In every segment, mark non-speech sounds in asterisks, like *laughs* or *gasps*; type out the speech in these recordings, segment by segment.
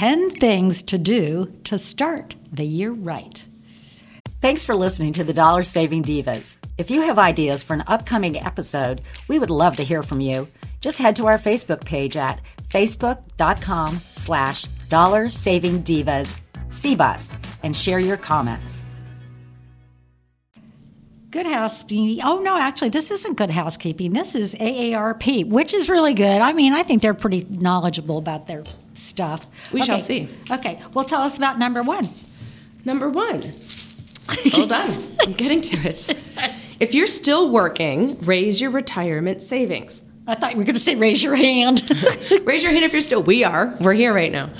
10 things to do to start the year right. Thanks for listening to the Dollar Saving Divas. If you have ideas for an upcoming episode, we would love to hear from you. Just head to our Facebook page at facebook.com slash dollar saving divas CBUS and share your comments. Good housekeeping. Oh, no, actually, this isn't good housekeeping. This is AARP, which is really good. I mean, I think they're pretty knowledgeable about their stuff. We okay. shall see. Okay, well, tell us about number one. Number one. *laughs* Hold on, I'm getting to it. If you're still working, raise your retirement savings. I thought you were going to say raise your hand. *laughs* raise your hand if you're still. We are. We're here right now.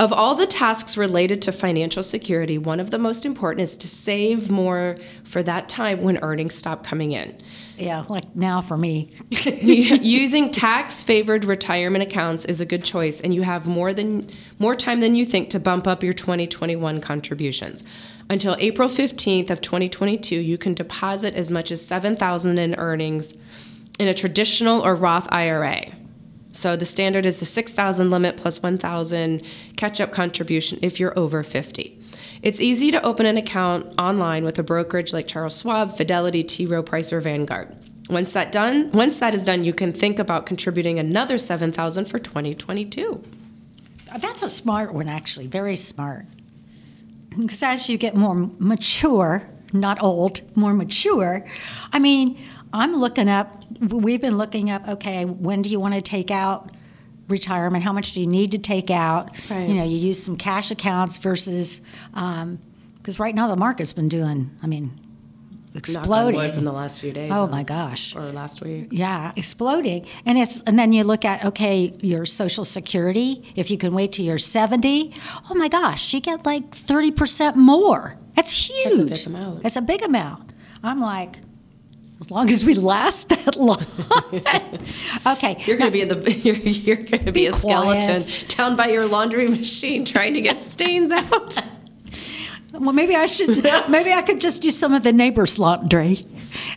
Of all the tasks related to financial security, one of the most important is to save more for that time when earnings stop coming in. Yeah, like now for me. *laughs* Using tax favored retirement accounts is a good choice and you have more than more time than you think to bump up your 2021 contributions. Until April 15th of 2022, you can deposit as much as 7,000 in earnings in a traditional or Roth IRA. So the standard is the 6,000 limit plus 1,000 catch up contribution if you're over 50. It's easy to open an account online with a brokerage like Charles Schwab, Fidelity, T. Rowe Price, or Vanguard. Once that done, once that is done, you can think about contributing another 7,000 for 2022. That's a smart one actually, very smart. Because as you get more mature, not old, more mature, I mean, I'm looking up we've been looking up okay when do you want to take out retirement? How much do you need to take out? Right. you know you use some cash accounts versus because um, right now the market's been doing i mean exploding. from the last few days oh my gosh. or last week. Yeah exploding. And it's and then you look at okay your social security if you can wait till you're 70 oh my gosh you get like 30% more. That's huge that's a big amount. That's a big amount. I'm like as long as we last that long. *laughs* okay, you're going to be in the *laughs* you're, you're going to be, be, a quiet. skeleton down by your laundry machine trying to get *laughs* stains out. Well, maybe I should. Maybe I could just do some of the neighbor's laundry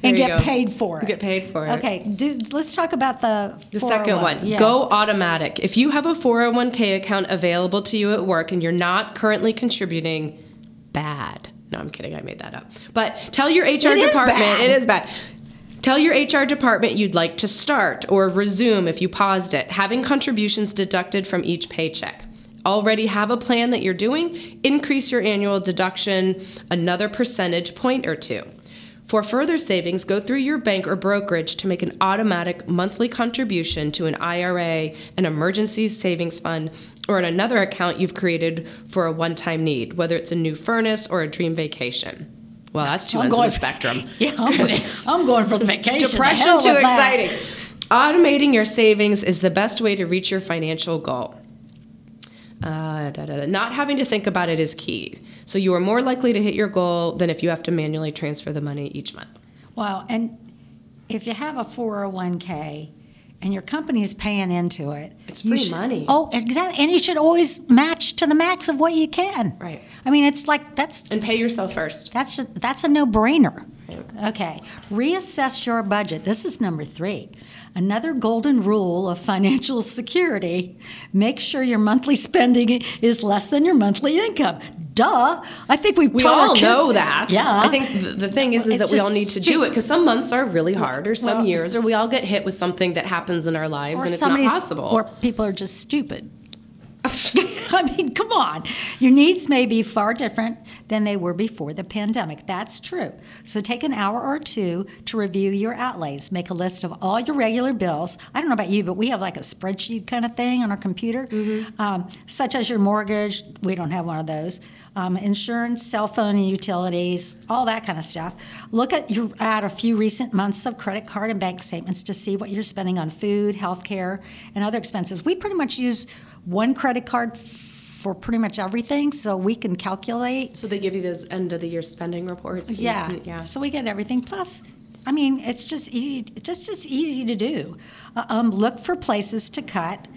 and get go. paid for it. Get paid for it. Okay, do, let's talk about the the second one. Oh yeah. Go automatic. If you have a 401k account available to you at work and you're not currently contributing, bad. No, I'm kidding. I made that up. But tell your HR it department is it is bad. Tell your HR department you'd like to start or resume if you paused it, having contributions deducted from each paycheck. Already have a plan that you're doing? Increase your annual deduction another percentage point or two. For further savings, go through your bank or brokerage to make an automatic monthly contribution to an IRA, an emergency savings fund, or in another account you've created for a one time need, whether it's a new furnace or a dream vacation. Well, that's 2 I'm ends going, of the spectrum. *laughs* Yeah, I'm, *laughs* I'm, going for the vacation. Depression too exciting. Automating your savings is the best way to reach your financial goal. Uh, da, da, da. Not having to think about it is key. So you are more likely to hit your goal than if you have to manually transfer the money each month. Wow. And if you have a 401k, and your company's paying into it. It's free should, money. Oh, exactly. And you should always match to the max of what you can. Right. I mean, it's like that's and pay yourself first. That's a, that's a no-brainer. Right. Okay. Reassess your budget. This is number 3. Another golden rule of financial *laughs* security, make sure your monthly spending is less than your monthly income duh. I think we we all know that. Yeah. I think the, thing is, is that we all need to do it because some months are really hard, or some well, years, or we all get hit with something that happens in our lives and it's not possible. Or people are just stupid. *laughs* I mean, come on. Your needs may be far different than they were before the pandemic. That's true. So take an hour or two to review your outlays. Make a list of all your regular bills. I don't know about you, but we have like a spreadsheet kind of thing on our computer, mm-hmm. um, such as your mortgage. We don't have one of those um, insurance, cell phone and utilities, all that kind of stuff. Look at your at a few recent months of credit card and bank statements to see what you're spending on food, health care, and other expenses. We pretty much use one credit card for pretty much everything, so we can calculate. So they give you those end of the year spending reports. Yeah, can, yeah. So we get everything. Plus, I mean, it's just easy. It's Just just easy to do. Uh, um, look for places to cut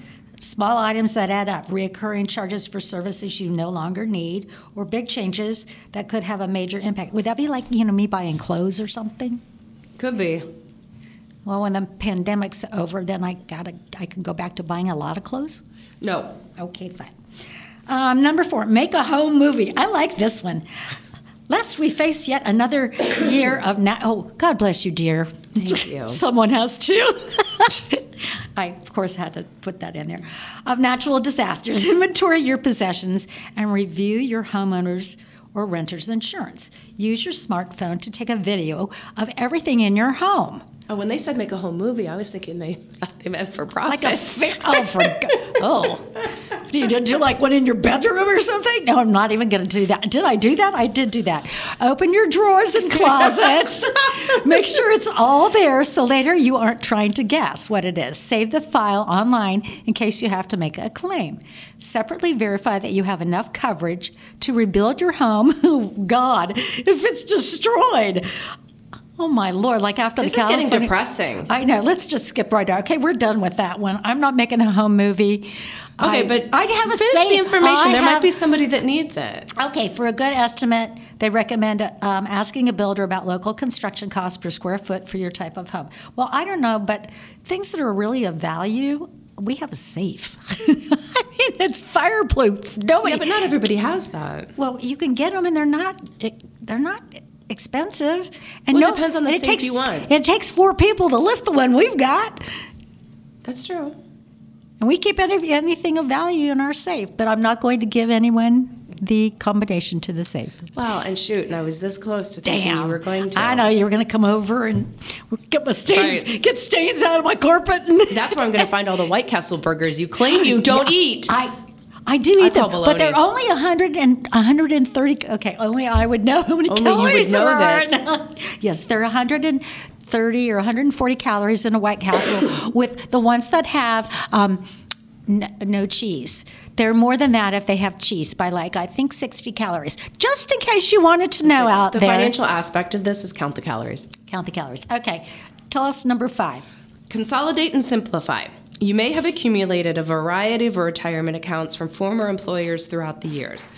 small items that add up, reoccurring charges for services you no longer need, or big changes that could have a major impact. Would that be like, you know, me buying clothes or something? Could be. Well, when the pandemic's over, then I gotta I can go back to buying a lot of clothes? No. Okay, fine. Um, number four, make a home movie. I like this one. Lest we face yet another year of na- oh God bless you, dear. Thank you. Someone has to. *laughs* I of course had to put that in there. Of natural disasters, *laughs* inventory your possessions and review your homeowners or renter's insurance. Use your smartphone to take a video of everything in your home. Oh, when they said make a home movie, I was thinking they *laughs* they meant for profit. Like a fa- oh for go- oh. Oh. Do you do like one in your bedroom or something? No, I'm not even going to do that. Did I do that? I did do that. Open your drawers and closets. *laughs* Make sure it's all there so later you aren't trying to guess what it is. Save the file online in case you have to make a claim. Separately verify that you have enough coverage to rebuild your home. *laughs* God, if it's destroyed. Oh my lord! Like after This the is getting depressing. I know. Let's just skip right out. Okay, we're done with that one. I'm not making a home movie. okay, I- but I'd have a finish say. the information. I there might be somebody that needs it. Okay, for a good estimate, they recommend um, asking a builder about local construction costs per square foot for your type of home. Well, I don't know, but things that are really of value, we have a safe. *laughs* I mean, it's fireproof. Nobody. Yeah, but not everybody has that. well, you can get them, and they're not. They're not expensive. And Well, it no- depends on the it takes, you want. It takes four people to lift the one we've got. That's true. And we keep any, anything of value in our safe, but I'm not going to give anyone the combination to the safe. Wow, and shoot, and I was this close to thinking you were going to. I know you were going to come over and get my stains, Right. get stains out of my carpet. And That's where I'm going to find all the White Castle burgers you claim *gasps* you don't Yeah, eat. I I do I eat them, but they're only 100 and 130. Okay, only I would know how many Only calories know there are. *laughs* yes, they're 130 or 140 calories in a White Castle. *laughs* with the ones that have um, n- no cheese. They're more than that if they have cheese by like I think 60 calories. Just in case you wanted to know out the there. financial aspect of this is count the calories. Count the calories. Okay, tell us number five. Consolidate and simplify. You may have accumulated a variety of retirement accounts from former employers throughout the years.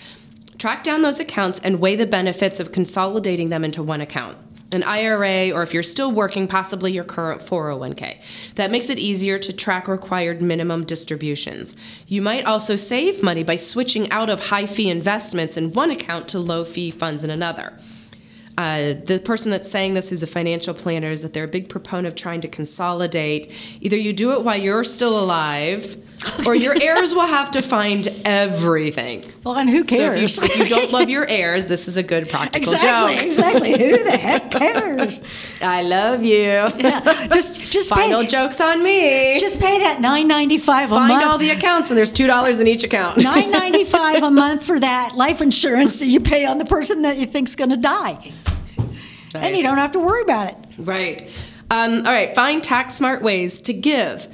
Track down those accounts and weigh the benefits of consolidating them into one account. An IRA, or if you're still working, possibly your current 401k. That makes it easier to track required minimum distributions. You might also save money by switching out of high fee investments in one account to low fee funds in another. Uh, the person that's saying this, who's a financial planner, is that they're a big proponent of trying to consolidate. Either you do it while you're still alive, or your heirs will have to find everything. Well, and who So cares? if you, if you don't love your *laughs* heirs, this is a good practical exactly, joke. exactly. Exactly. Who the heck cares? *laughs* I love you. Yeah, just just Final pay, jokes on me. just pay that nine ninety five a Find month. all the accounts, and there's two dollars in each account. *laughs* Nine ninety five a month for that life insurance that you pay on the person that you think's going to die, and you don't have to worry about it. Right. Um, all right. Find tax smart ways to give.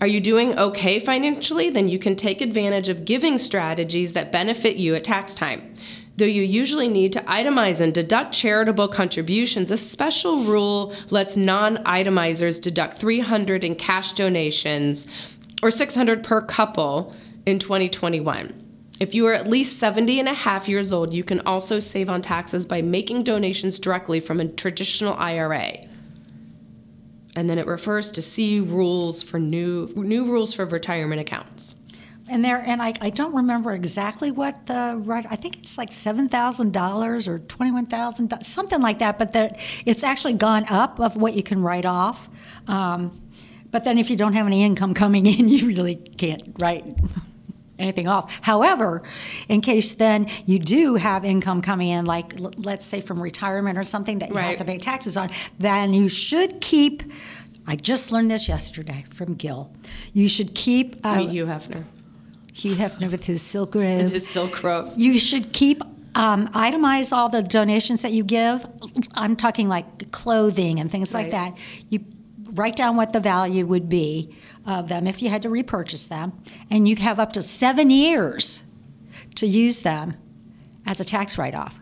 Are you doing okay financially? Then you can take advantage of giving strategies that benefit you at tax time. Though you usually need to itemize and deduct charitable contributions, a special rule lets non-itemizers deduct 300 in cash donations or 600 per couple in 2021. If you are at least 70 and a half years old, you can also save on taxes by making donations directly from a traditional IRA. And then it refers to see rules for new new rules for retirement accounts. And there, and I, I don't remember exactly what the right. I think it's like seven thousand dollars or twenty one thousand, something like that. But that it's actually gone up of what you can write off. Um, but then if you don't have any income coming in, *laughs* you really can't write anything off. However, in case then you do have income coming in, like l- let's say from retirement or something that you have to pay taxes on, then you should keep. I just learned this yesterday from Gil. You should keep. Uh, Meet Hugh Hefner. Hugh Hefner with his silk robe. His silk robes. You should keep um, itemize all the donations that you give. I'm talking like clothing and things like that. You write down what the value would be of them if you had to repurchase them, and you have up to seven years to use them as a tax write-off.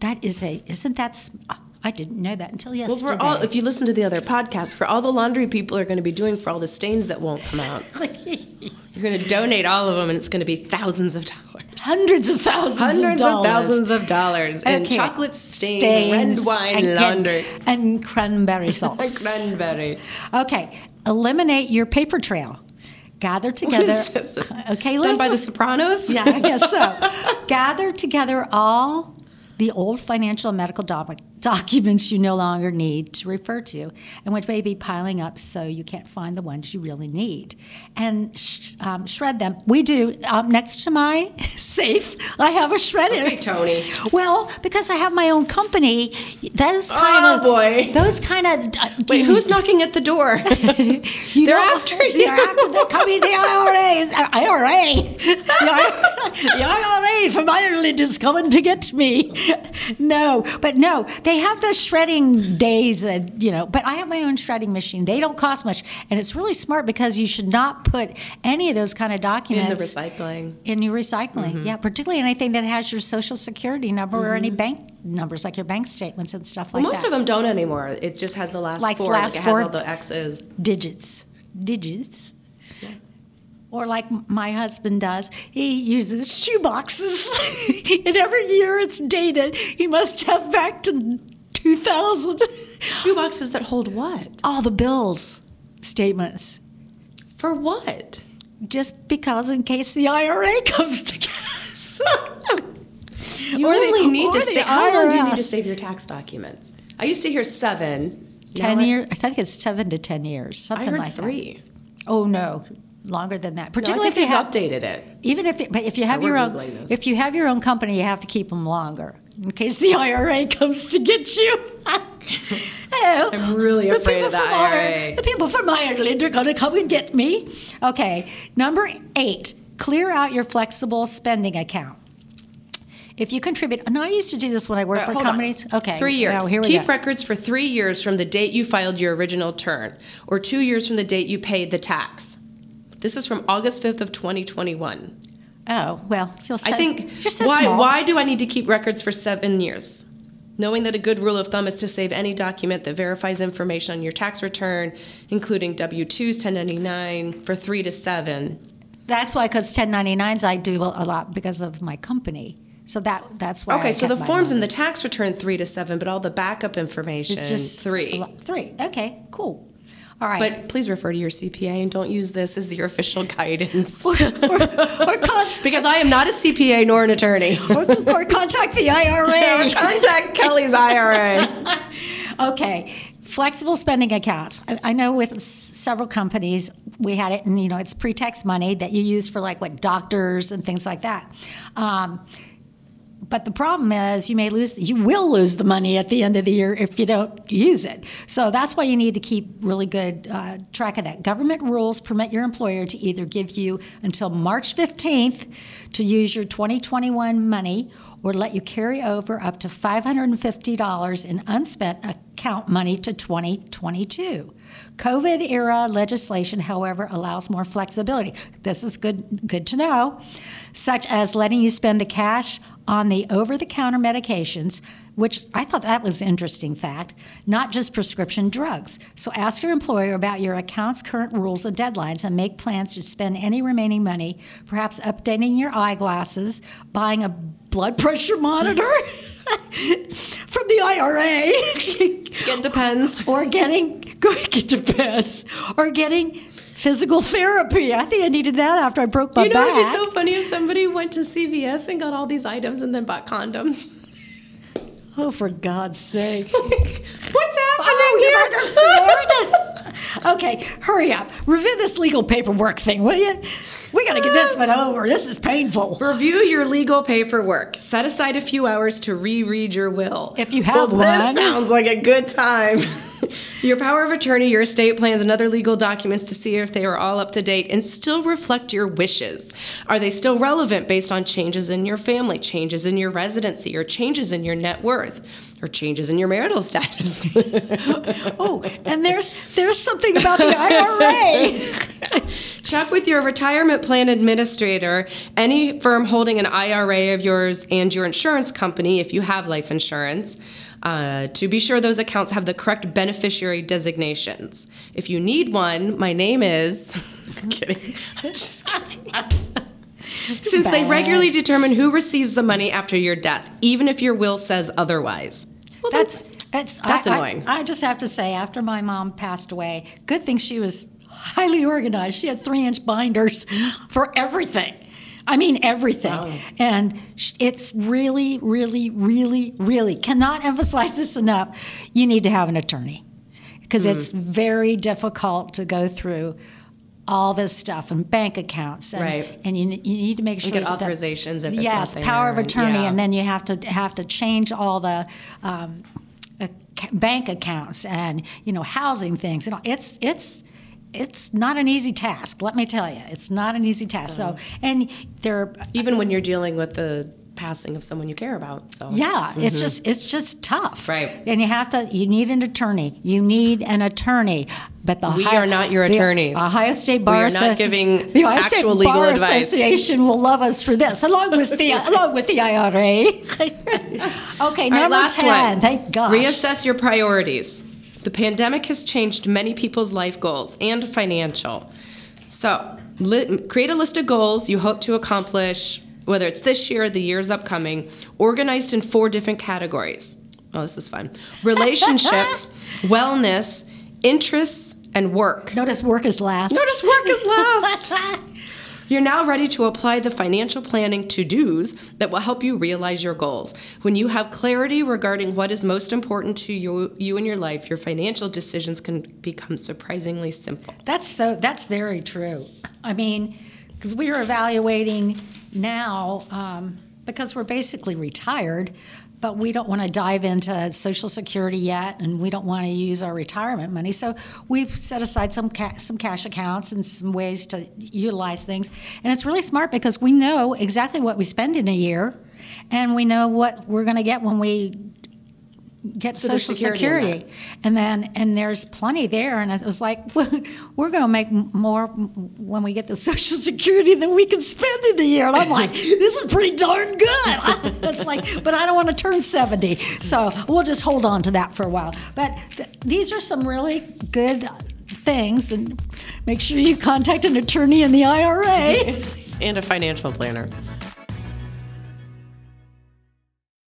That is a isn't that? I didn't know that until yesterday. Well, for all, if you listen to the other podcast, for all the laundry people are going to be doing for all the stains that won't come out, *laughs* *laughs* you're going to donate all of them, and it's going to be thousands of dollars, hundreds of thousands, hundreds of, of, dollars. thousands of dollars in Okay. chocolate stain, Stains red wine and laundry, and cranberry *laughs* sauce. cranberry. Okay, eliminate your paper trail. gather together. *laughs* This? This- *laughs* Okay, Done by the Sopranos? yeah, I guess so. Gather together all the old financial and medical doc- documents you no longer need to refer to, and which may be piling up so you can't find the ones you really need, and sh- um, shred them. We do um, next to my *laughs* safe. I have a shredder. Okay, Tony. Well, because I have my own company, those kind Oh, of boy. those kind of uh, Wait, you- who's knocking at the door? *laughs* *laughs* you They're know, after you. They're after. They're coming. The IRA. IRA. The, the IRA from Ireland is coming to get me. No, but no, they have the shredding days that you know. But I have my own shredding machine. They don't cost much, and it's really smart because you should not put any of those kind of documents In the recycling. in your recycling. Mm-hmm. Yeah, particularly anything that has your social security number or any mm-hmm. bank numbers, like your bank statements and stuff Well, like most that. Most of them don't anymore. It just has the last Like four. last like it four? has all the X's. digits. Digits. Or like my husband does, he uses shoe boxes. *laughs* and every year it's dated. He must have back to 2000. Shoe boxes that hold what? All the bills statements. For what? Just because, in case the IRA comes to us. *laughs* You Or the- only need to save. How long do you need to save your tax documents? I used to hear seven. 10 years, I think it's seven to 10 years, I something heard like that. three. Oh, no, longer than that. Particularly think if you have updated it. Even if, but if you have your own, this. if you have your own company, you have to keep them longer in case the *laughs* IRA comes to get you. *laughs* Oh, I'm really the afraid of the from IRA. Ireland- The people from Ireland are going to come and get me. Okay, number eight, clear out your flexible spending account. If you contribute, and I used to do this when I worked Uh, for hold on. companies. Okay, Three years. now here we Keep go. records for three years from the date you filed your original turn, or two years from the date you paid the tax. This is from August 5th of 2021. Oh well, you'll. I think you're so why small. why do I need to keep records for seven years? Knowing that a good rule of thumb is to save any document that verifies information on your tax return, including W 2s, 1099, for three to seven. That's why, because 1099s I do a lot because of my company. So that that's why. I Okay, so the forms money. in the tax return three to seven, but all the backup information It's just three. Three. Okay, cool. All right. But please refer to your CPA and don't use this as your official guidance. *laughs* or, or, con- because I am not a CPA nor an attorney. *laughs* or, or contact the IRA. *laughs* Contact Kelly's IRA. okay, flexible spending accounts. I, I know with s- several companies we had it, and you know it's pre-tax money that you use for like what doctors and things like that. Um, but the problem is you may lose you will lose the money at the end of the year if you don't use it. So that's why you need to keep really good uh, track of that. Government rules permit your employer to either give you until march 15th to use your 2021 money or let you carry over up to $550 in unspent account money to 2022 covid era legislation however allows more flexibility. This is good good to know such as letting you spend the cash on the over the counter medications, which I thought that was an interesting fact, not just prescription drugs. So ask your employer about your account's current rules and deadlines and make plans to spend any remaining money, perhaps updating your eyeglasses, buying a blood pressure monitor *laughs* from the IRA. It depends. or getting *laughs* it depends or getting physical therapy i think i needed that after i broke my back. You know, back it'd be so funny if somebody went to CVS and got all these items and then bought condoms. oh for god's sake *laughs* What's happening Oh, you're okay, hurry up. Review this legal paperwork thing, will you? We got to get this one over. This is painful. Review your legal paperwork. Set aside a few hours to reread your will. If you have well, one. This sounds like a good time. *laughs* your power of attorney, your estate plans, and other legal documents to see if they are all up to date and still reflect your wishes. Are they still relevant based on changes in your family, changes in your residency, or changes in your net worth, or changes in your marital status? *laughs* Oh, and there's there's something about the IRA. *laughs* Check with your retirement plan administrator, any firm holding an IRA of yours, and your insurance company if you have life insurance. Uh, to be sure those accounts have the correct beneficiary designations. If you need one, my name is. *laughs* I'm kidding. I'm just kidding. Since they regularly determine who receives the money after your death, even if your will says otherwise. Well, That's that's That's I- I- annoying. I, just have to say, after my mom passed away, good thing she was highly organized. She had three inch binders *laughs* for everything. I mean, everything. Oh. And it's really, really, really, really cannot *laughs* emphasize this enough. You need to have an attorney because hmm. it's very difficult to go through all this stuff and bank accounts and, Right. and you, you need to make sure you get that authorizations if it's yes power of attorney yeah. and then you have to have to change all the um, bank accounts and you know housing things and it's it's it's not an easy task let me tell you it's not an easy task so and there Even when you're dealing with the passing of someone you care about. So yeah it's mm-hmm. just it's just tough Right. and you have to you need an attorney you need an attorney but the We Ohio- are not your the attorneys. Ohio State Bar We are not giving the Ohio actual State legal Bar advice. Association will love us for this, along with the *laughs* along with the IRA. *laughs* okay, All right, number last ten. one. Thank gosh. Reassess your priorities. The pandemic has changed many people's life goals and financial. So, li- create a list of goals you hope to accomplish, whether it's this year or the years upcoming, organized in four different categories. Oh, this is fun relationships, *laughs* wellness, interests, and work. Notice work is last. Notice work is last. *laughs* You're now ready to apply the financial planning to dos that will help you realize your goals. When you have clarity regarding what is most important to you, you in your life, your financial decisions can become surprisingly simple. That's so. That's very true. I mean, because we are evaluating now um, because we're basically retired, but we don't want to dive into Social Security yet, and we don't want to use our retirement money. So we've set aside some ca- some cash accounts and some ways to utilize things, and it's really smart because we know exactly what we spend in a year, and we know what we're going to get when we get So Social security Security, and then and there's plenty there, and it was like well, *laughs* we're going to make more when we get the *laughs* Social Security than we can spend in a year, and I'm like, *laughs* this is pretty darn good. it's like, but I don't want to turn seventy, so we'll just hold on to that for a while. But th- these are some really good things, and make sure you contact an attorney in the IRA. And a financial planner.